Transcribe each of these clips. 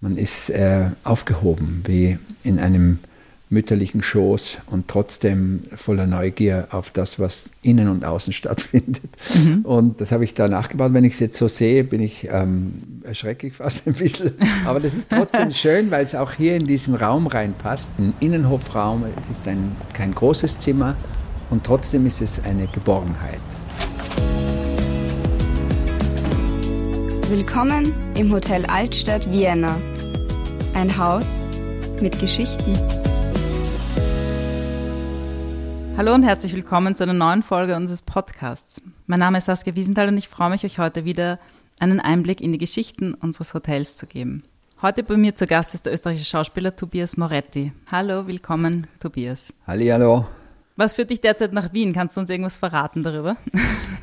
Man ist äh, aufgehoben wie in einem mütterlichen Schoß und trotzdem voller Neugier auf das, was innen und außen stattfindet. Mhm. Und das habe ich da nachgebaut. Wenn ich es jetzt so sehe, bin ich ähm, erschrecklich fast ein bisschen. Aber das ist trotzdem schön, weil es auch hier in diesen Raum reinpasst. Ein Innenhofraum, es ist ein, kein großes Zimmer und trotzdem ist es eine Geborgenheit. Willkommen im Hotel Altstadt Vienna. Ein Haus mit Geschichten. Hallo und herzlich willkommen zu einer neuen Folge unseres Podcasts. Mein Name ist Saskia Wiesenthal und ich freue mich, euch heute wieder einen Einblick in die Geschichten unseres Hotels zu geben. Heute bei mir zu Gast ist der österreichische Schauspieler Tobias Moretti. Hallo, willkommen, Tobias. Hallo. Was führt dich derzeit nach Wien? Kannst du uns irgendwas verraten darüber?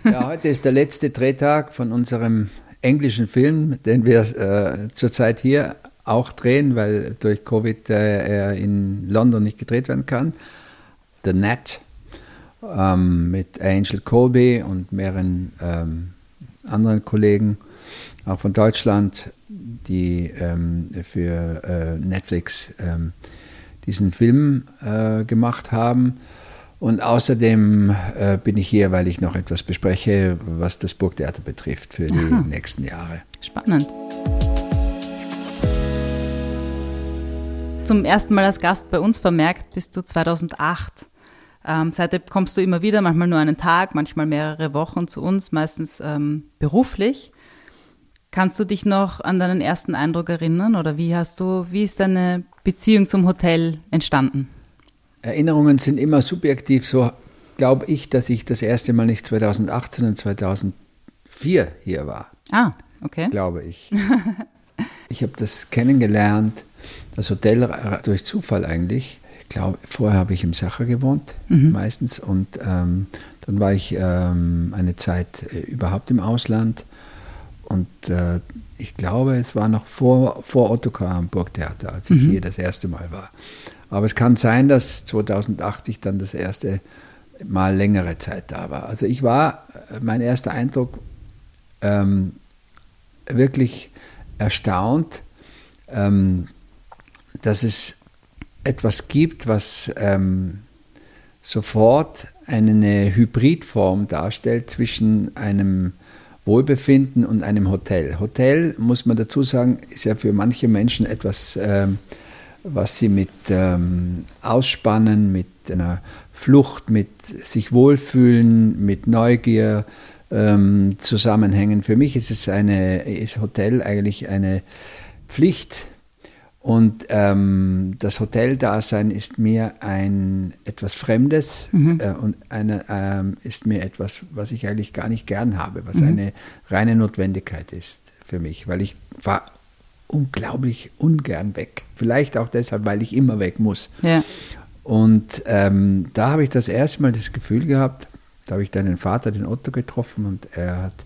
Ja, heute ist der letzte Drehtag von unserem englischen Film, den wir äh, zurzeit hier auch drehen, weil durch Covid äh, er in London nicht gedreht werden kann. The Net ähm, mit Angel Colby und mehreren ähm, anderen Kollegen, auch von Deutschland, die ähm, für äh, Netflix ähm, diesen Film äh, gemacht haben. Und außerdem äh, bin ich hier, weil ich noch etwas bespreche, was das Burgtheater betrifft für die Aha. nächsten Jahre. Spannend. Zum ersten Mal als Gast bei uns vermerkt bist du 2008. Ähm, seitdem kommst du immer wieder, manchmal nur einen Tag, manchmal mehrere Wochen zu uns, meistens ähm, beruflich. Kannst du dich noch an deinen ersten Eindruck erinnern oder wie hast du, wie ist deine Beziehung zum Hotel entstanden? Erinnerungen sind immer subjektiv. So glaube ich, dass ich das erste Mal nicht 2018 und 2004 hier war. Ah, okay. Glaube ich. ich habe das kennengelernt, das Hotel durch Zufall eigentlich. Ich glaube, vorher habe ich im Sacher gewohnt, mhm. meistens. Und ähm, dann war ich ähm, eine Zeit äh, überhaupt im Ausland. Und äh, ich glaube, es war noch vor, vor Ottokar am Burgtheater, als ich mhm. hier das erste Mal war. Aber es kann sein, dass 2008 ich dann das erste Mal längere Zeit da war. Also ich war, mein erster Eindruck, ähm, wirklich erstaunt, ähm, dass es etwas gibt, was ähm, sofort eine Hybridform darstellt zwischen einem Wohlbefinden und einem Hotel. Hotel, muss man dazu sagen, ist ja für manche Menschen etwas ähm, was sie mit ähm, Ausspannen, mit einer Flucht, mit sich wohlfühlen, mit Neugier ähm, zusammenhängen. Für mich ist es eine, ist Hotel eigentlich eine Pflicht. Und ähm, das Hoteldasein ist mir ein etwas Fremdes mhm. äh, und eine, ähm, ist mir etwas, was ich eigentlich gar nicht gern habe, was mhm. eine reine Notwendigkeit ist für mich, weil ich war unglaublich ungern weg. Vielleicht auch deshalb, weil ich immer weg muss. Ja. Und ähm, da habe ich das erste Mal das Gefühl gehabt, da habe ich deinen Vater, den Otto, getroffen und er hat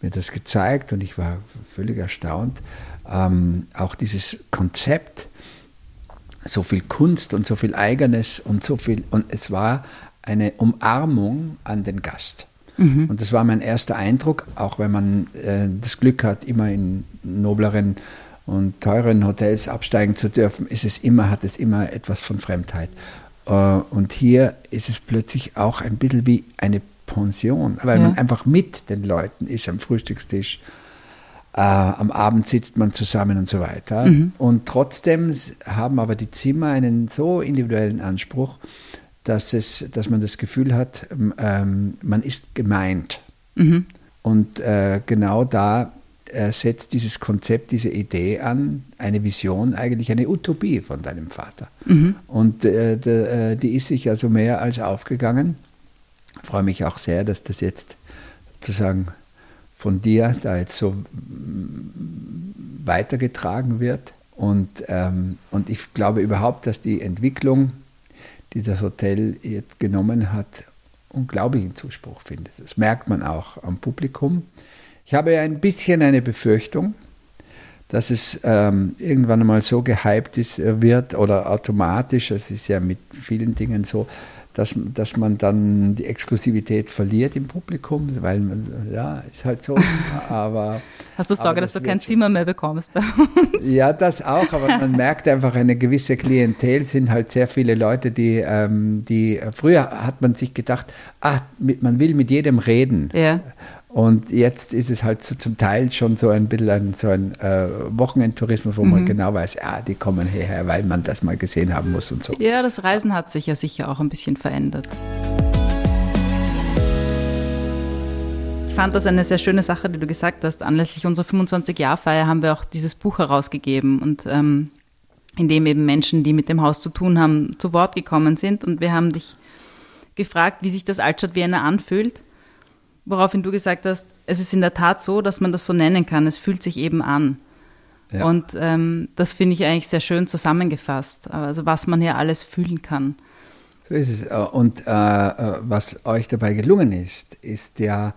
mir das gezeigt und ich war völlig erstaunt. Ähm, auch dieses Konzept, so viel Kunst und so viel Eigenes und so viel, und es war eine Umarmung an den Gast. Mhm. Und das war mein erster Eindruck, auch wenn man äh, das Glück hat, immer in nobleren und teuren Hotels absteigen zu dürfen, ist es immer, hat es immer etwas von Fremdheit. Äh, und hier ist es plötzlich auch ein bisschen wie eine Pension, weil ja. man einfach mit den Leuten ist am Frühstückstisch. Äh, am Abend sitzt man zusammen und so weiter. Mhm. Und trotzdem haben aber die Zimmer einen so individuellen Anspruch, dass, es, dass man das Gefühl hat, ähm, man ist gemeint. Mhm. Und äh, genau da setzt dieses Konzept, diese Idee an, eine Vision, eigentlich eine Utopie von deinem Vater. Mhm. Und äh, äh, die ist sich also mehr als aufgegangen. Ich freue mich auch sehr, dass das jetzt sozusagen von dir da jetzt so mm, weitergetragen wird. Und, ähm, und ich glaube überhaupt, dass die Entwicklung, die das Hotel jetzt genommen hat, unglaublichen Zuspruch findet. Das merkt man auch am Publikum. Ich habe ein bisschen eine Befürchtung, dass es ähm, irgendwann einmal so gehypt ist, äh, wird oder automatisch, es ist ja mit vielen Dingen so, dass, dass man dann die Exklusivität verliert im Publikum, weil man, ja, ist halt so. Aber. Hast du Sorge, das dass du kein Zimmer mehr bekommst bei uns? Ja, das auch, aber man merkt einfach, eine gewisse Klientel sind halt sehr viele Leute, die, ähm, die früher hat man sich gedacht, mit, man will mit jedem reden. Ja. Und jetzt ist es halt so zum Teil schon so ein bisschen ein, so ein äh, Wochenendtourismus, wo mhm. man genau weiß, ja, die kommen hierher, weil man das mal gesehen haben muss und so. Ja, das Reisen hat sich ja sicher auch ein bisschen verändert. Ich fand das eine sehr schöne Sache, die du gesagt hast. Anlässlich unserer 25-Jahr-Feier haben wir auch dieses Buch herausgegeben und ähm, in dem eben Menschen, die mit dem Haus zu tun haben, zu Wort gekommen sind. Und wir haben dich gefragt, wie sich das Altstadt Vienna anfühlt woraufhin du gesagt hast, es ist in der Tat so, dass man das so nennen kann. Es fühlt sich eben an. Ja. Und ähm, das finde ich eigentlich sehr schön zusammengefasst. Also was man hier alles fühlen kann. So ist es. Und äh, äh was euch dabei gelungen ist, ist ja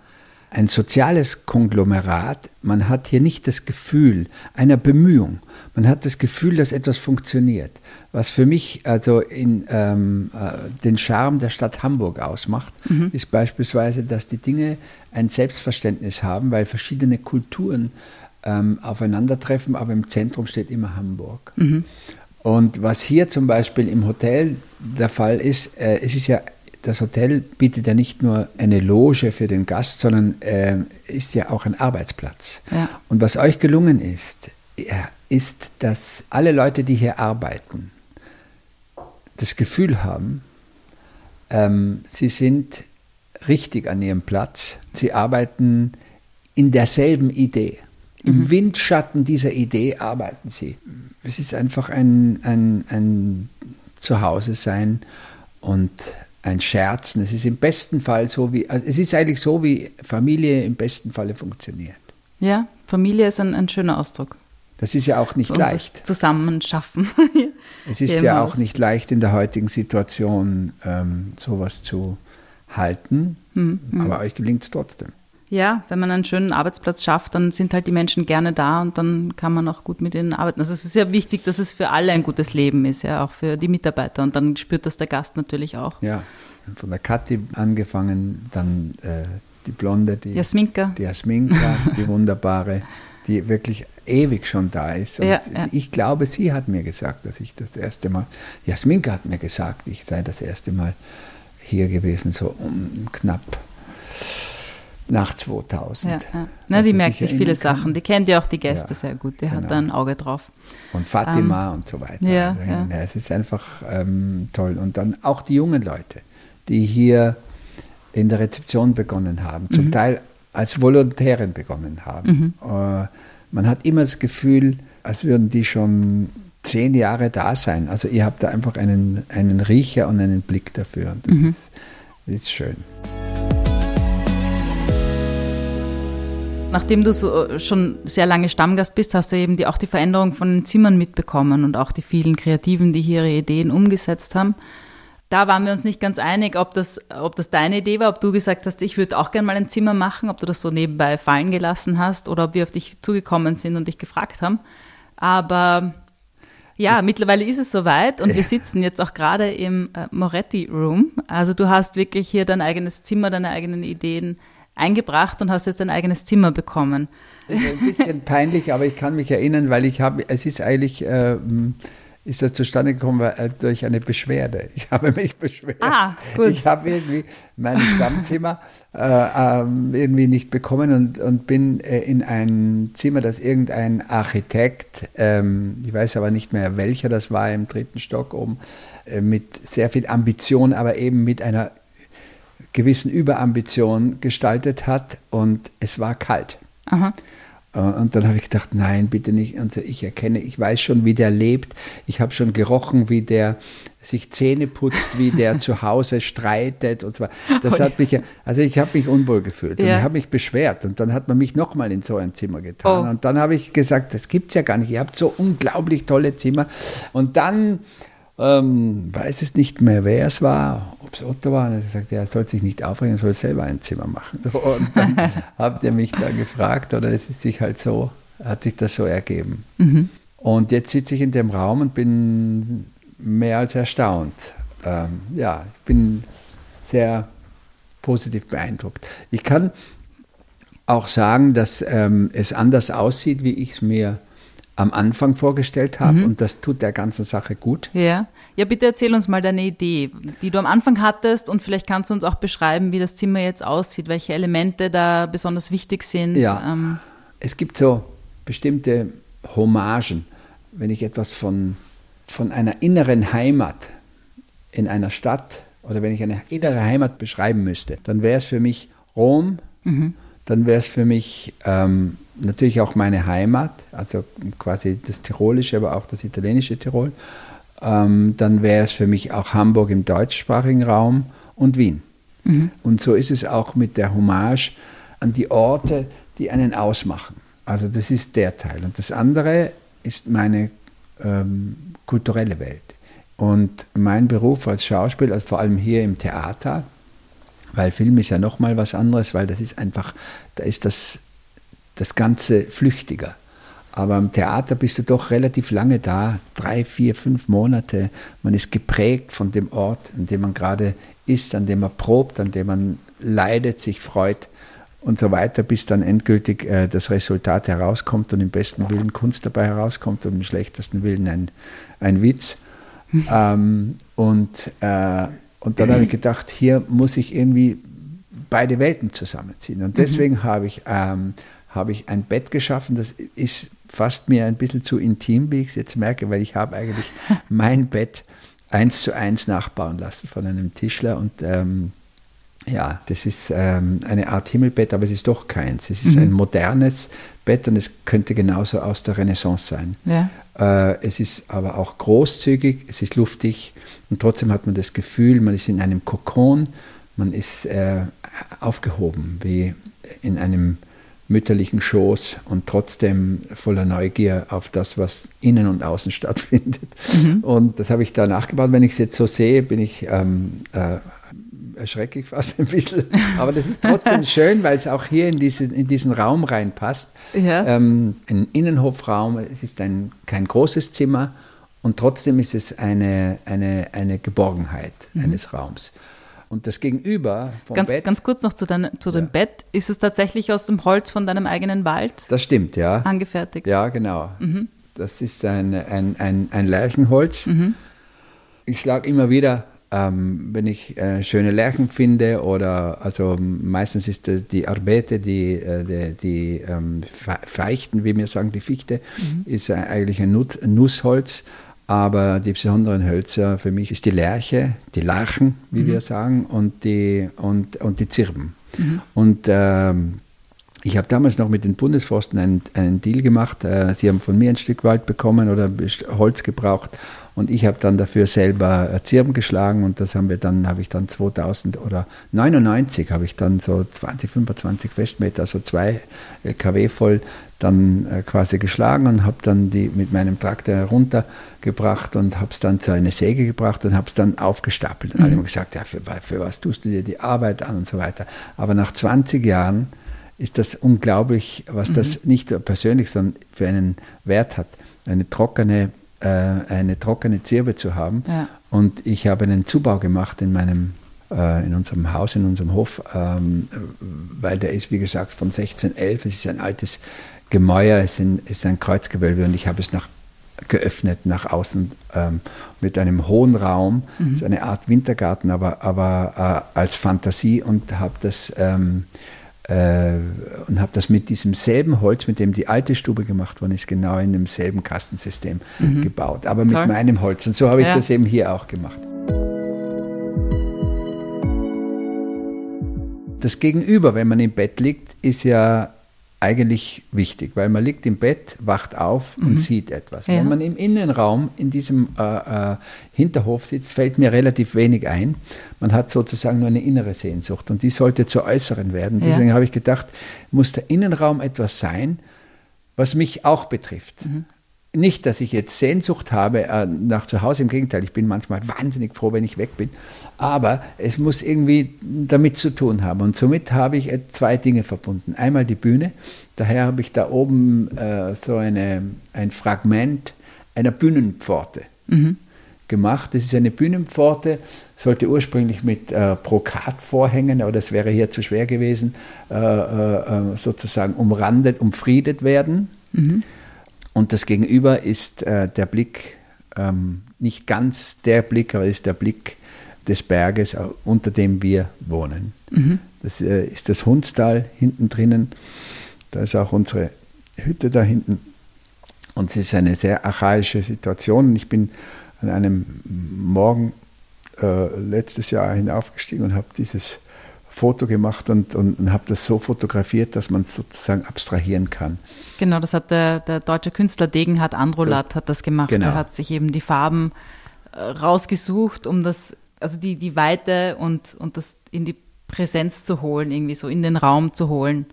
ein soziales Konglomerat. Man hat hier nicht das Gefühl einer Bemühung. Man hat das Gefühl, dass etwas funktioniert. Was für mich also in, ähm, äh, den Charme der Stadt Hamburg ausmacht, mhm. ist beispielsweise, dass die Dinge ein Selbstverständnis haben, weil verschiedene Kulturen ähm, aufeinandertreffen, aber im Zentrum steht immer Hamburg. Mhm. Und was hier zum Beispiel im Hotel der Fall ist, äh, es ist ja das Hotel bietet ja nicht nur eine Loge für den Gast, sondern äh, ist ja auch ein Arbeitsplatz. Ja. Und was euch gelungen ist, ja, ist, dass alle Leute, die hier arbeiten, das Gefühl haben, ähm, sie sind richtig an ihrem Platz. Sie arbeiten in derselben Idee. Im mhm. Windschatten dieser Idee arbeiten sie. Es ist einfach ein, ein, ein Zuhause sein und ein Scherzen. Es ist im besten Fall so wie, also es ist eigentlich so, wie Familie im besten Falle funktioniert. Ja, Familie ist ein, ein schöner Ausdruck. Das ist ja auch nicht leicht. Zusammenschaffen. es ist ja auch nicht leicht in der heutigen Situation, ähm, sowas zu halten, mhm. aber euch gelingt es trotzdem. Ja, wenn man einen schönen Arbeitsplatz schafft, dann sind halt die Menschen gerne da und dann kann man auch gut mit ihnen arbeiten. Also es ist ja wichtig, dass es für alle ein gutes Leben ist, ja, auch für die Mitarbeiter. Und dann spürt das der Gast natürlich auch. Ja, von der Kathi angefangen, dann äh, die Blonde, die Jasminka, die, Jasminka, die wunderbare, die wirklich ewig schon da ist. Und ja, ja. ich glaube, sie hat mir gesagt, dass ich das erste Mal, Jasminka hat mir gesagt, ich sei das erste Mal hier gewesen, so um knapp nach 2000. Ja, ja. Na, die merkt sich viele Sachen. Die kennt ja auch die Gäste ja, sehr gut. Die genau. hat da ein Auge drauf. Und Fatima um, und so weiter. Ja, also, ja. Es ist einfach ähm, toll. Und dann auch die jungen Leute, die hier in der Rezeption begonnen haben, zum mhm. Teil als Volontärin begonnen haben. Mhm. Äh, man hat immer das Gefühl, als würden die schon zehn Jahre da sein. Also ihr habt da einfach einen, einen Riecher und einen Blick dafür. Und das, mhm. ist, das ist schön. Nachdem du so äh, schon sehr lange Stammgast bist, hast du eben die, auch die Veränderung von den Zimmern mitbekommen und auch die vielen Kreativen, die hier ihre Ideen umgesetzt haben. Da waren wir uns nicht ganz einig, ob das, ob das deine Idee war, ob du gesagt hast, ich würde auch gerne mal ein Zimmer machen, ob du das so nebenbei fallen gelassen hast oder ob wir auf dich zugekommen sind und dich gefragt haben. Aber ja, mittlerweile ist es soweit und wir sitzen jetzt auch gerade im äh, Moretti Room. Also du hast wirklich hier dein eigenes Zimmer, deine eigenen Ideen eingebracht und hast jetzt ein eigenes Zimmer bekommen. Das ist ein bisschen peinlich, aber ich kann mich erinnern, weil ich habe, es ist eigentlich, äh, ist das zustande gekommen äh, durch eine Beschwerde. Ich habe mich beschwert. Ah, gut. Ich habe irgendwie mein Stammzimmer äh, ähm, irgendwie nicht bekommen und, und bin äh, in ein Zimmer, das irgendein Architekt, ähm, ich weiß aber nicht mehr welcher das war, im dritten Stock oben, äh, mit sehr viel Ambition, aber eben mit einer gewissen Überambition gestaltet hat und es war kalt. Aha. Äh, und dann habe ich gedacht, nein, bitte nicht. Und ich erkenne, ich weiß schon, wie der lebt. Ich habe schon gerochen, wie der sich Zähne putzt, wie der zu Hause streitet und so weiter. Das hat mich, also ich habe mich unwohl gefühlt und ja. ich habe mich beschwert und dann hat man mich nochmal in so ein Zimmer getan. Oh. Und dann habe ich gesagt, das gibt es ja gar nicht. Ihr habt so unglaublich tolle Zimmer. Und dann ähm, weiß es nicht mehr, wer es war, ob es Otto war. Und er sagte, er soll sich nicht aufregen, er soll selber ein Zimmer machen. So, und dann habt ihr mich da gefragt oder es ist sich halt so, hat sich das so ergeben. Mhm. Und jetzt sitze ich in dem Raum und bin mehr als erstaunt. ähm, ja, ich bin sehr positiv beeindruckt. Ich kann auch sagen, dass ähm, es anders aussieht, wie ich es mir am Anfang vorgestellt habe mhm. und das tut der ganzen Sache gut. Ja. Ja, bitte erzähl uns mal deine Idee, die du am Anfang hattest und vielleicht kannst du uns auch beschreiben, wie das Zimmer jetzt aussieht, welche Elemente da besonders wichtig sind. Ja. Ähm. Es gibt so bestimmte Hommagen. Wenn ich etwas von, von einer inneren Heimat in einer Stadt oder wenn ich eine innere Heimat beschreiben müsste, dann wäre es für mich Rom, mhm. Dann wäre es für mich ähm, natürlich auch meine Heimat, also quasi das Tirolische, aber auch das italienische Tirol. Ähm, dann wäre es für mich auch Hamburg im deutschsprachigen Raum und Wien. Mhm. Und so ist es auch mit der Hommage an die Orte, die einen ausmachen. Also das ist der Teil. Und das andere ist meine ähm, kulturelle Welt. Und mein Beruf als Schauspieler, also vor allem hier im Theater, weil Film ist ja nochmal was anderes, weil das ist einfach, da ist das, das Ganze flüchtiger. Aber im Theater bist du doch relativ lange da, drei, vier, fünf Monate. Man ist geprägt von dem Ort, an dem man gerade ist, an dem man probt, an dem man leidet, sich freut und so weiter, bis dann endgültig äh, das Resultat herauskommt und im besten Willen Kunst dabei herauskommt und im schlechtesten Willen ein, ein Witz. Mhm. Ähm, und, äh, und dann habe ich gedacht, hier muss ich irgendwie beide Welten zusammenziehen. Und deswegen mhm. habe ich, ähm, hab ich ein Bett geschaffen, das ist fast mir ein bisschen zu intim, wie ich es jetzt merke, weil ich habe eigentlich mein Bett eins zu eins nachbauen lassen von einem Tischler und ähm, ja, das ist ähm, eine Art Himmelbett, aber es ist doch keins. Es ist mhm. ein modernes Bett und es könnte genauso aus der Renaissance sein. Ja. Äh, es ist aber auch großzügig, es ist luftig und trotzdem hat man das Gefühl, man ist in einem Kokon, man ist äh, aufgehoben wie in einem mütterlichen Schoß und trotzdem voller Neugier auf das, was innen und außen stattfindet. Mhm. Und das habe ich da nachgebaut. Wenn ich es jetzt so sehe, bin ich ähm, äh, erschrecke ich fast ein bisschen. Aber das ist trotzdem schön, weil es auch hier in diesen, in diesen Raum reinpasst. Ja. Ähm, ein Innenhofraum, es ist ein, kein großes Zimmer und trotzdem ist es eine, eine, eine Geborgenheit mhm. eines Raums. Und das Gegenüber vom ganz, Bett. Ganz kurz noch zu, dein, zu dem Bett. Ist es tatsächlich aus dem Holz von deinem eigenen Wald? Das stimmt, ja. Angefertigt. Ja, genau. Mhm. Das ist ein, ein, ein, ein Lärchenholz. Mhm. Ich schlage immer wieder ähm, wenn ich äh, schöne Lärchen finde oder also meistens ist das die Arbete, die, äh, die, die ähm, Feichten, wie wir sagen, die Fichte, mhm. ist eigentlich ein Nut Nussholz. Aber die besonderen Hölzer für mich ist die Lerche, die Larchen, wie mhm. wir sagen, und die, und, und die Zirben. Mhm. Und ähm, ich habe damals noch mit den Bundesforsten einen, einen Deal gemacht. Äh, sie haben von mir ein Stück Wald bekommen oder Holz gebraucht und ich habe dann dafür selber äh, Zirben geschlagen und das haben wir dann, habe ich dann 2000 oder 99 habe ich dann so 20, 25 Festmeter, also zwei LKW voll dann äh, quasi geschlagen und habe dann die mit meinem Traktor heruntergebracht und habe es dann zu einer Säge gebracht und habe es dann aufgestapelt. Und mhm. alle haben gesagt, ja, für, für was tust du dir die Arbeit an und so weiter. Aber nach 20 Jahren ist das unglaublich, was mhm. das nicht nur persönlich, sondern für einen Wert hat. Eine trockene, äh, eine trockene Zirbe zu haben. Ja. Und ich habe einen Zubau gemacht in meinem äh, in unserem Haus, in unserem Hof, ähm, weil der ist, wie gesagt, von 1611. Es ist ein altes Gemäuer, es ist ein Kreuzgewölbe und ich habe es nach geöffnet nach außen ähm, mit einem hohen Raum, mhm. so eine Art Wintergarten, aber, aber äh, als Fantasie und habe das ähm, äh, und habe das mit diesem selben Holz, mit dem die alte Stube gemacht worden ist, genau in demselben Kastensystem mhm. gebaut, aber mit Toll. meinem Holz. Und so habe ich ja. das eben hier auch gemacht. Das Gegenüber, wenn man im Bett liegt, ist ja eigentlich wichtig, weil man liegt im Bett, wacht auf und mhm. sieht etwas. Ja. Wenn man im Innenraum in diesem äh, äh, Hinterhof sitzt, fällt mir relativ wenig ein. Man hat sozusagen nur eine innere Sehnsucht und die sollte zur äußeren werden. Deswegen ja. habe ich gedacht, muss der Innenraum etwas sein, was mich auch betrifft. Mhm nicht, dass ich jetzt Sehnsucht habe äh, nach zu Hause, im Gegenteil, ich bin manchmal wahnsinnig froh, wenn ich weg bin, aber es muss irgendwie damit zu tun haben. Und somit habe ich zwei Dinge verbunden. Einmal die Bühne, daher habe ich da oben äh, so eine, ein Fragment einer Bühnenpforte mhm. gemacht. Das ist eine Bühnenpforte, sollte ursprünglich mit äh, Brokatvorhängen, aber das wäre hier zu schwer gewesen, äh, äh, sozusagen umrandet, umfriedet werden. Mhm. Und das Gegenüber ist äh, der Blick, ähm, nicht ganz der Blick, aber ist der Blick des Berges, unter dem wir wohnen. Mhm. Das äh, ist das Hundstal hinten drinnen. Da ist auch unsere Hütte da hinten. Und es ist eine sehr archaische Situation. ich bin an einem Morgen äh, letztes Jahr hinaufgestiegen und habe dieses Foto gemacht und, und, und habe das so fotografiert, dass man es sozusagen abstrahieren kann. Genau, das hat der, der deutsche Künstler Degenhard Androlat hat das gemacht. Genau. Er hat sich eben die Farben äh, rausgesucht, um das, also die, die Weite und, und das in die Präsenz zu holen, irgendwie so in den Raum zu holen.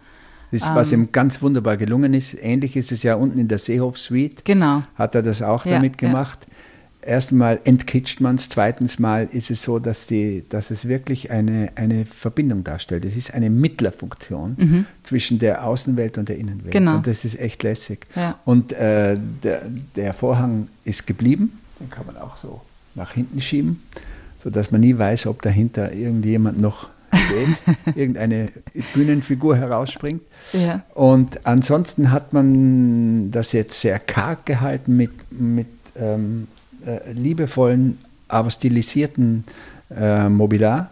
Das, ähm, was ihm ganz wunderbar gelungen ist. Ähnlich ist es ja unten in der Seehof Suite. Genau. Hat er das auch ja, damit gemacht. Ja erstmal entkitscht man es, zweitens mal ist es so, dass, die, dass es wirklich eine, eine Verbindung darstellt. Es ist eine Mittlerfunktion mhm. zwischen der Außenwelt und der Innenwelt. Genau. Und das ist echt lässig. Ja. Und äh, der, der Vorhang ist geblieben, den kann man auch so nach hinten schieben, sodass man nie weiß, ob dahinter irgendjemand noch steht, irgendeine Bühnenfigur herausspringt. Ja. Und ansonsten hat man das jetzt sehr karg gehalten mit, mit ähm, äh, liebevollen, aber stilisierten äh, Mobiliar.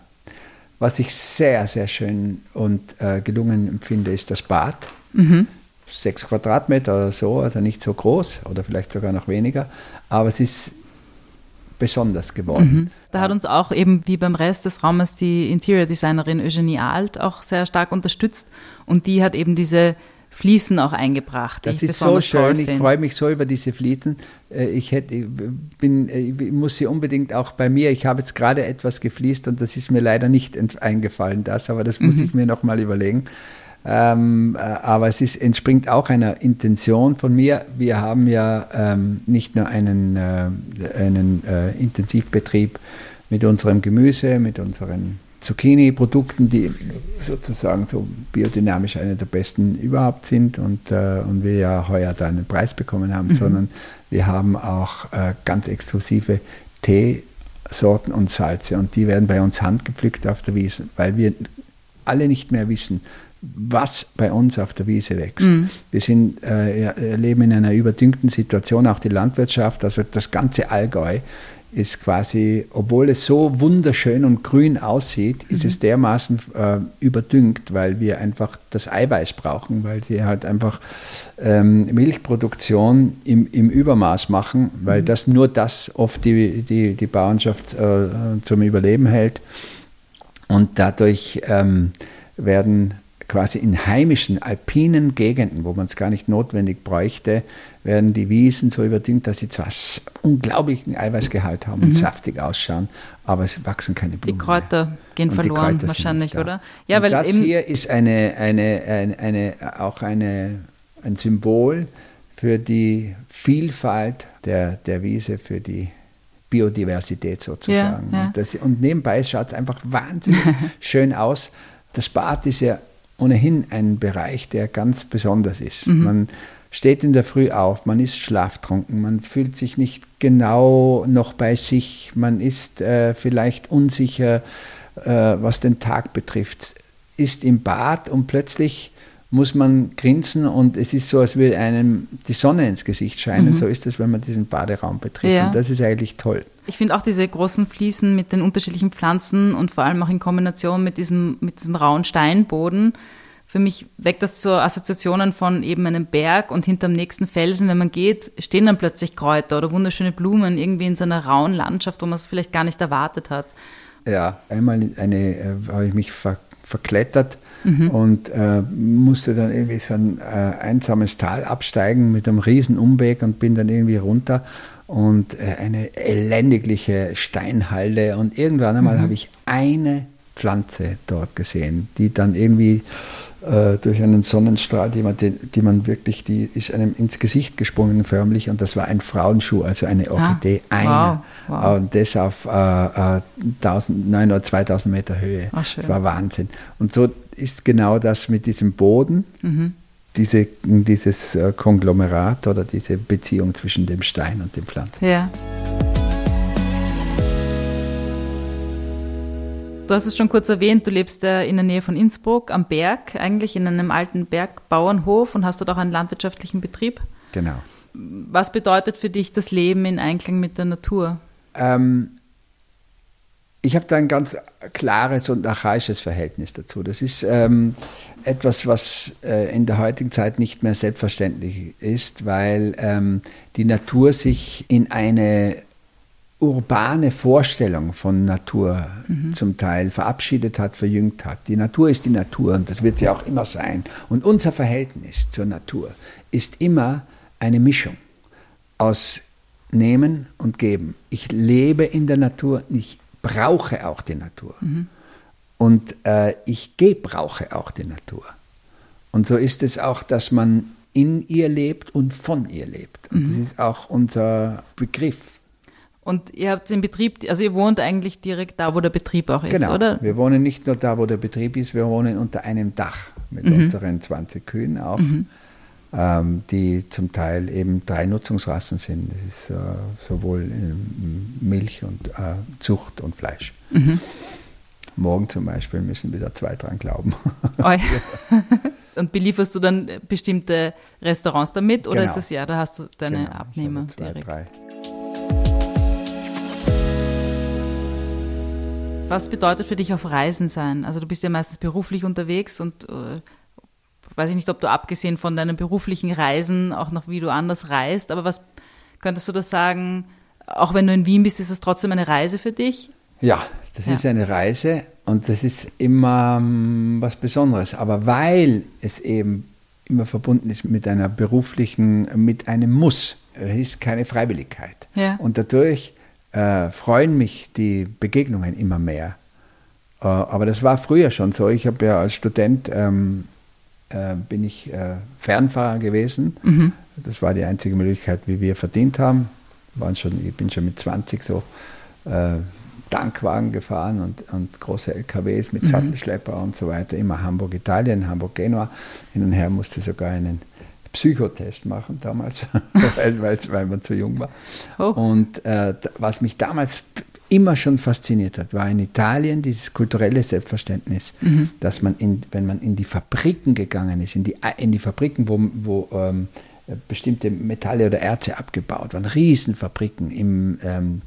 Was ich sehr, sehr schön und äh, gelungen empfinde, ist das Bad. Mhm. Sechs Quadratmeter oder so, also nicht so groß oder vielleicht sogar noch weniger, aber es ist besonders geworden. Mhm. Da hat uns auch eben wie beim Rest des Raumes die Interior Designerin Eugenie Alt auch sehr stark unterstützt und die hat eben diese Fliesen auch eingebracht. Das ist so schön. Ich freue mich so über diese Fliesen. Äh, ich, hätte, bin, äh, ich muss sie unbedingt auch bei mir. Ich habe jetzt gerade etwas gefliest und das ist mir leider nicht eingefallen, das, aber das muss mhm. ich mir nochmal überlegen. Ähm, äh, aber es ist, entspringt auch einer Intention von mir. Wir haben ja ähm, nicht nur einen, äh, einen äh, Intensivbetrieb mit unserem Gemüse, mit unseren Zucchini-Produkten, die sozusagen so biodynamisch eine der besten überhaupt sind und, äh, und wir ja heuer da einen Preis bekommen haben, mhm. sondern wir haben auch äh, ganz exklusive Teesorten und Salze und die werden bei uns handgepflückt auf der Wiese, weil wir alle nicht mehr wissen, was bei uns auf der Wiese wächst. Mhm. Wir sind, äh, leben in einer überdüngten Situation, auch die Landwirtschaft, also das ganze Allgäu ist quasi, obwohl es so wunderschön und grün aussieht, ist mhm. es dermaßen äh, überdüngt, weil wir einfach das Eiweiß brauchen, weil sie halt einfach ähm, Milchproduktion im, im Übermaß machen, weil mhm. das nur das oft die, die, die Bauernschaft äh, zum Überleben hält. Und dadurch ähm, werden quasi in heimischen, alpinen Gegenden, wo man es gar nicht notwendig bräuchte, werden die Wiesen so überdüngt, dass sie zwar unglaublichen Eiweißgehalt haben und mhm. saftig ausschauen, aber es wachsen keine Blumen. Die Kräuter mehr. gehen und verloren Kräuter wahrscheinlich, oder? Ja, und weil das hier ist eine, eine, eine, eine, auch eine, ein Symbol für die Vielfalt der, der Wiese, für die Biodiversität sozusagen. Ja, ja. Und, das, und, nebenbei schaut es einfach wahnsinnig schön aus. Das Bad ist ja ohnehin ein Bereich, der ganz besonders ist. Mhm. Man steht in der Früh auf, man ist schlaftrunken, man fühlt sich nicht genau noch bei sich, man ist äh, vielleicht unsicher, äh, was den Tag betrifft, ist im Bad und plötzlich muss man grinsen und es ist so, als würde einem die Sonne ins Gesicht scheinen. Mhm. So ist es, wenn man diesen Baderaum betritt. Ja. Und das ist eigentlich toll. Ich finde auch diese großen Fliesen mit den unterschiedlichen Pflanzen und vor allem auch in Kombination mit diesem, mit diesem rauen Steinboden. Für mich weckt das so Assoziationen von eben einem Berg und hinterm nächsten Felsen, wenn man geht, stehen dann plötzlich Kräuter oder wunderschöne Blumen irgendwie in so einer rauen Landschaft, wo man es vielleicht gar nicht erwartet hat. Ja, einmal eine, äh, habe ich mich ver verklettert mhm. und äh, musste dann irgendwie so ein äh, einsames Tal absteigen mit einem riesen Umweg und bin dann irgendwie runter und äh, eine elendigliche Steinhalde und irgendwann einmal mhm. habe ich eine Pflanze dort gesehen, die dann irgendwie äh, durch einen Sonnenstrahl, die man, die, die, man wirklich, die ist einem ins Gesicht gesprungen förmlich und das war ein Frauenschuh, also eine ah, Orchidee, ah, einer. Wow, wow. Und das auf äh, 1000, 9 oder 2000 Meter Höhe. Ach, das war Wahnsinn. Und so ist genau das mit diesem Boden, mhm. diese, dieses äh, Konglomerat oder diese Beziehung zwischen dem Stein und dem Pflanzen. Ja. Du hast es schon kurz erwähnt, du lebst in der Nähe von Innsbruck am Berg, eigentlich in einem alten Bergbauernhof und hast dort auch einen landwirtschaftlichen Betrieb. Genau. Was bedeutet für dich das Leben in Einklang mit der Natur? Ähm, ich habe da ein ganz klares und archaisches Verhältnis dazu. Das ist ähm, etwas, was äh, in der heutigen Zeit nicht mehr selbstverständlich ist, weil ähm, die Natur sich in eine urbane Vorstellung von Natur mhm. zum Teil verabschiedet hat, verjüngt hat. Die Natur ist die Natur und das wird sie auch immer sein. Und unser Verhältnis zur Natur ist immer eine Mischung aus Nehmen und Geben. Ich lebe in der Natur, ich brauche auch die Natur. Mhm. Und äh, ich gebrauche auch die Natur. Und so ist es auch, dass man in ihr lebt und von ihr lebt. Und mhm. das ist auch unser Begriff. Und ihr habt den Betrieb, also ihr wohnt eigentlich direkt da, wo der Betrieb auch ist, genau. oder? Wir wohnen nicht nur da, wo der Betrieb ist, wir wohnen unter einem Dach mit mhm. unseren 20 Kühen auch. Mhm ähm, die zum Teil eben drei Nutzungsrassen sind. Das ist äh, sowohl Milch und äh, Zucht und Fleisch. Mhm. Morgen zum Beispiel müssen wieder zwei dran glauben. und belieferst du dann bestimmte Restaurants damit oder genau. ist es ja, da hast du deine genau. Abnehmer zwei, direkt? Drei. Was bedeutet für dich auf Reisen sein? Also du bist ja meistens beruflich unterwegs und äh, weiß ich nicht, ob du abgesehen von deinen beruflichen Reisen auch noch wie du anders reist, aber was könntest du da sagen, auch wenn du in Wien bist, ist es trotzdem eine Reise für dich? Ja, das ja. ist eine Reise und das ist immer um, was Besonderes. Aber weil es eben immer verbunden ist mit einer beruflichen, mit einem Muss, es ist keine Freiwilligkeit. Ja. Und dadurch äh, freuen mich die Begegnungen immer mehr. Äh, aber das war früher schon so. Ich habe ja als Student ähm, äh, bin ich äh, Fernfahrer gewesen. Mhm. Das war die einzige Möglichkeit, wie wir verdient haben. Waren schon, ich bin schon mit 20 so äh, Tankwagen gefahren und, und große LKWs mit mhm. Sattelschlepper und so weiter. Immer Hamburg, Italien, Hamburg, Genua. Hin und her musste sogar einen Psychotest machen damals, weil, weil man zu jung war. Oh. Und äh, was mich damals immer schon fasziniert hat, war in Italien dieses kulturelle Selbstverständnis, mhm. dass man, in, wenn man in die Fabriken gegangen ist, in die, in die Fabriken, wo, wo ähm, bestimmte Metalle oder Erze abgebaut waren, Riesenfabriken im, ähm,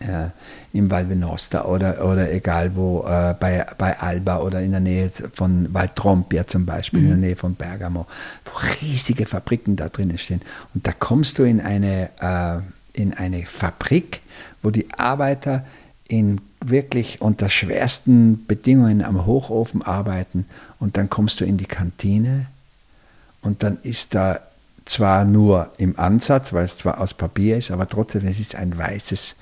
äh, im Val Venosta oder, oder egal wo, äh, bei, bei Alba oder in der Nähe von Valtrompia zum Beispiel, mhm. in der mhm. Nähe von Bergamo, wo riesige Fabriken da drinnen stehen. Und da kommst du in eine, äh, in eine Fabrik, wo die Arbeiter in wirklich unter schwersten Bedingungen am Hochofen arbeiten und dann kommst du in die Kantine und dann ist da zwar nur im Ansatz, weil es zwar aus Papier ist, aber trotzdem es ist ein weißes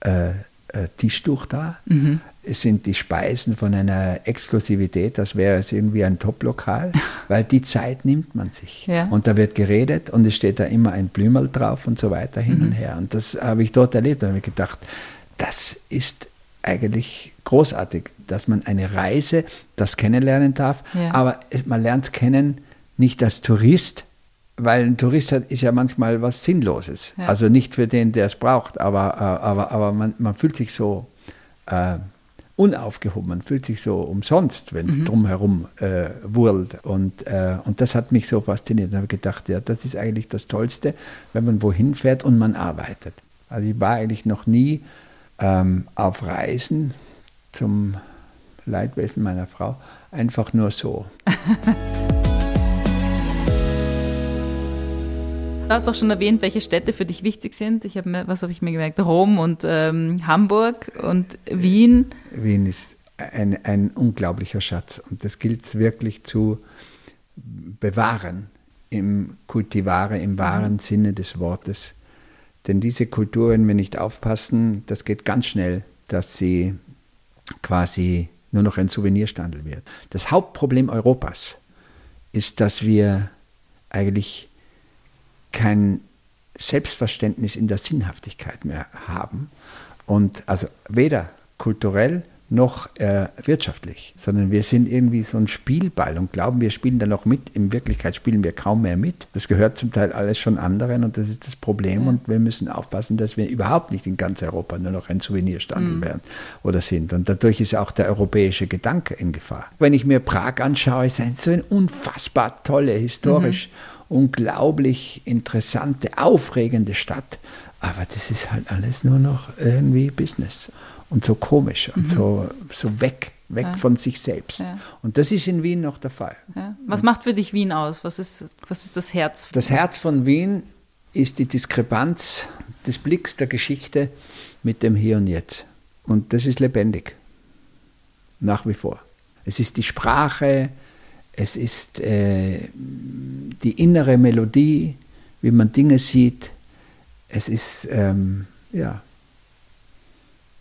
äh, äh, Tischtuch da. Mhm. Es sind die Speisen von einer Exklusivität, das wäre es irgendwie ein Top-Lokal, weil die Zeit nimmt man sich. Ja. Und da wird geredet und es steht da immer ein Blümerl drauf und so weiter hin mhm. und her. Und das habe ich dort erlebt. Da habe gedacht, das ist eigentlich großartig, dass man eine Reise, das kennenlernen darf, ja. aber man lernt es kennen nicht als Tourist, weil ein Tourist ist ja manchmal was Sinnloses. Ja. Also nicht für den, der es braucht, aber, äh, aber, aber man, man fühlt sich so äh, unaufgehoben, man fühlt sich so umsonst, wenn es mhm. drumherum äh, wurlt. Und, äh, und das hat mich so fasziniert. Da habe ich gedacht, ja, das ist eigentlich das Tollste, wenn man wohin fährt und man arbeitet. Also ich war eigentlich noch nie ähm, auf Reisen zum Leidwesen meiner Frau, einfach nur so. Du hast auch schon erwähnt, welche Städte für dich wichtig sind. Ich habe was habe ich mir gemerkt? Rom und ähm, Hamburg und Wien. Wien ist ein, ein unglaublicher Schatz und das gilt wirklich zu bewahren im Kultivare, im wahren mhm. Sinne des Wortes. Denn diese Kultur, wenn wir nicht aufpassen, das geht ganz schnell, dass sie quasi nur noch ein Souvenirstandel wird. Das Hauptproblem Europas ist, dass wir eigentlich kein Selbstverständnis in der Sinnhaftigkeit mehr haben. Und also weder kulturell noch äh, wirtschaftlich, sondern wir sind irgendwie so ein Spielball und glauben, wir spielen da noch mit. In Wirklichkeit spielen wir kaum mehr mit. Das gehört zum Teil alles schon anderen und das ist das Problem. Und wir müssen aufpassen, dass wir überhaupt nicht in ganz Europa nur noch ein Souvenirstand mhm. werden oder sind. Und dadurch ist auch der europäische Gedanke in Gefahr. Wenn ich mir Prag anschaue, ist es so eine unfassbar tolle, historisch mhm. Unglaublich interessante, aufregende Stadt. Aber das ist halt alles nur noch irgendwie Business und so komisch und mhm. so, so weg, weg ja. von sich selbst. Ja. Und das ist in Wien noch der Fall. Ja. Was macht für dich Wien aus? Was ist, was ist das Herz? Das Herz von Wien ist die Diskrepanz des Blicks der Geschichte mit dem Hier und Jetzt. Und das ist lebendig. Nach wie vor. Es ist die Sprache, es ist äh, die innere Melodie, wie man Dinge sieht. Es ist, ähm, ja,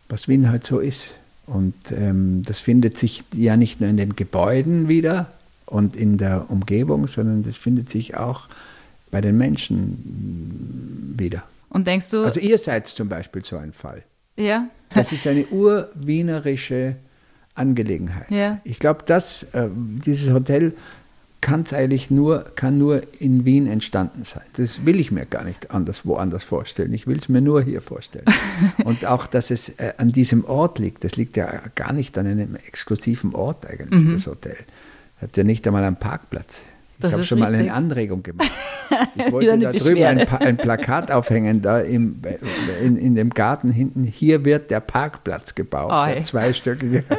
was Wien halt so ist. Und ähm, das findet sich ja nicht nur in den Gebäuden wieder und in der Umgebung, sondern das findet sich auch bei den Menschen wieder. Und denkst du. Also ihr seid zum Beispiel so ein Fall. Ja. Das ist eine urwienerische Angelegenheit. Ja. Ich glaube, dass äh, dieses Hotel kann es eigentlich nur, kann nur in Wien entstanden sein. Das will ich mir gar nicht anders woanders vorstellen. Ich will es mir nur hier vorstellen. Und auch, dass es äh, an diesem Ort liegt, das liegt ja gar nicht an einem exklusiven Ort eigentlich, mhm. das Hotel. Hat ja nicht einmal einen Parkplatz. Das ich habe schon richtig. mal eine Anregung gemacht. Ich wollte da drüben ein, ein, Plakat aufhängen, da im, in, in dem Garten hinten. Hier wird der Parkplatz gebaut, oh, der zweistöckige.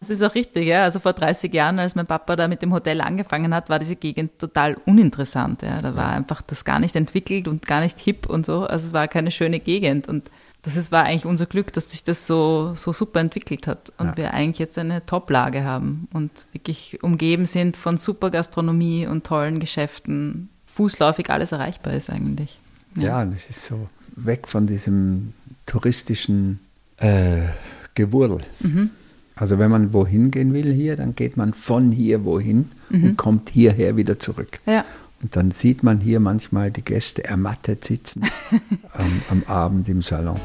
Das ist auch richtig, ja. Also vor 30 Jahren, als mein Papa da mit dem Hotel angefangen hat, war diese Gegend total uninteressant. Ja. Da war einfach das gar nicht entwickelt und gar nicht hip und so. Also es war keine schöne Gegend. Und das ist, war eigentlich unser Glück, dass sich das so, so super entwickelt hat und ja. wir eigentlich jetzt eine Top-Lage haben und wirklich umgeben sind von super Gastronomie und tollen Geschäften. Fußläufig alles erreichbar ist eigentlich. Ja, ja das ist so weg von diesem touristischen äh, Gewurl. Mhm. Also wenn man wohin gehen will hier, dann geht man von hier wohin mhm. und kommt hierher wieder zurück. Ja. Und dann sieht man hier manchmal die Gäste ermattet sitzen am, am Abend im Salon.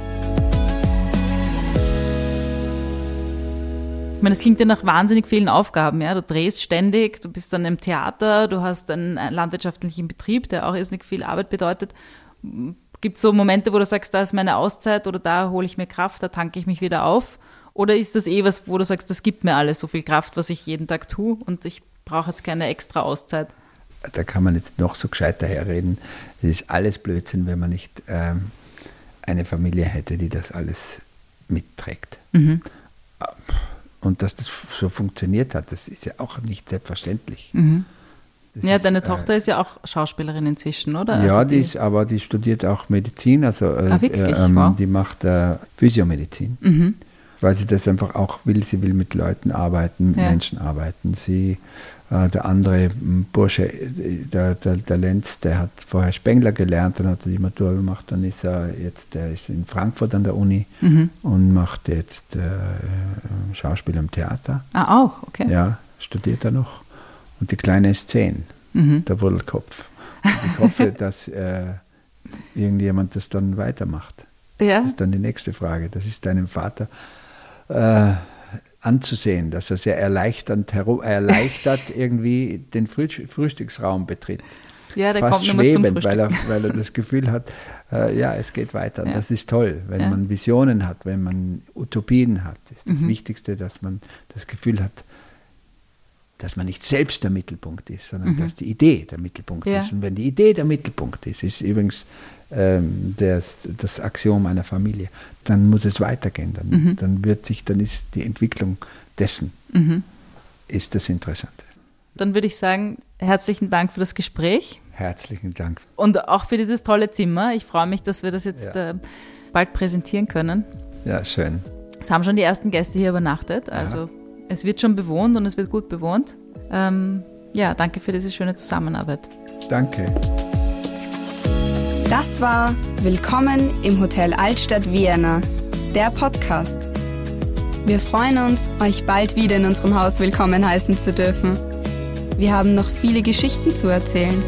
Ich meine, das klingt ja nach wahnsinnig vielen Aufgaben. Ja? Du drehst ständig, du bist dann im Theater, du hast einen landwirtschaftlichen Betrieb, der auch irrsinnig viel Arbeit bedeutet. Gibt es so Momente, wo du sagst, da ist meine Auszeit oder da hole ich mir Kraft, da tanke ich mich wieder auf? Oder ist das eh was, wo du sagst, das gibt mir alles so viel Kraft, was ich jeden Tag tue und ich brauche jetzt keine extra Auszeit? Da kann man jetzt noch so gescheit daherreden. Es ist alles Blödsinn, wenn man nicht ähm, eine Familie hätte, die das alles mitträgt. Mhm. Und dass das so funktioniert hat, das ist ja auch nicht selbstverständlich. Mhm. Ja, ist, deine äh, Tochter äh, ist ja auch Schauspielerin inzwischen, oder? Ja, also die, die, ist, aber die studiert auch Medizin, also äh, ah, wirklich? Äh, wow. die macht äh, Physiomedizin. Mhm. Weil sie das einfach auch will. Sie will mit Leuten arbeiten, mit ja. Menschen arbeiten. Sie äh, der andere Bursche, der, der, der Lenz, der hat vorher Spengler gelernt und hat die Matur gemacht. Dann ist er jetzt, der ist in Frankfurt an der Uni mhm. und macht jetzt äh, Schauspiel am Theater. Ah, auch, okay. Ja, studiert er noch. Und die Kleine ist zehn, mhm. der Wurdelkopf. Und ich hoffe, dass äh, irgendjemand das dann weitermacht. Ja. Das ist dann die nächste Frage. Das ist deinem Vater. Äh, anzusehen, dass er sehr erleichternd herum, erleichtert irgendwie den Frühstücksraum betritt. Ja, der Fast kommt schwebend, weil er, weil er das Gefühl hat, äh, ja, es geht weiter. Ja. Das ist toll, wenn ja. man Visionen hat, wenn man Utopien hat. Das ist das mhm. Wichtigste, dass man das Gefühl hat, dass man nicht selbst der Mittelpunkt ist, sondern mhm. dass die Idee der Mittelpunkt ja. ist. Und wenn die Idee der Mittelpunkt ist, ist übrigens ähm, das, das Axiom einer Familie, dann muss es weitergehen. Dann, mhm. dann wird sich, dann ist die Entwicklung dessen mhm. ist das Interessante. Dann würde ich sagen, herzlichen Dank für das Gespräch. Herzlichen Dank. Und auch für dieses tolle Zimmer. Ich freue mich, dass wir das jetzt ja. äh, bald präsentieren können. Ja, schön. Es haben schon die ersten Gäste hier übernachtet. Also ja es wird schon bewohnt und es wird gut bewohnt. Ähm, ja, danke für diese schöne Zusammenarbeit. Danke. Das war Willkommen im Hotel Altstadt Vienna, der Podcast. Wir freuen uns, euch bald wieder in unserem Haus willkommen heißen zu dürfen. Wir haben noch viele Geschichten zu erzählen.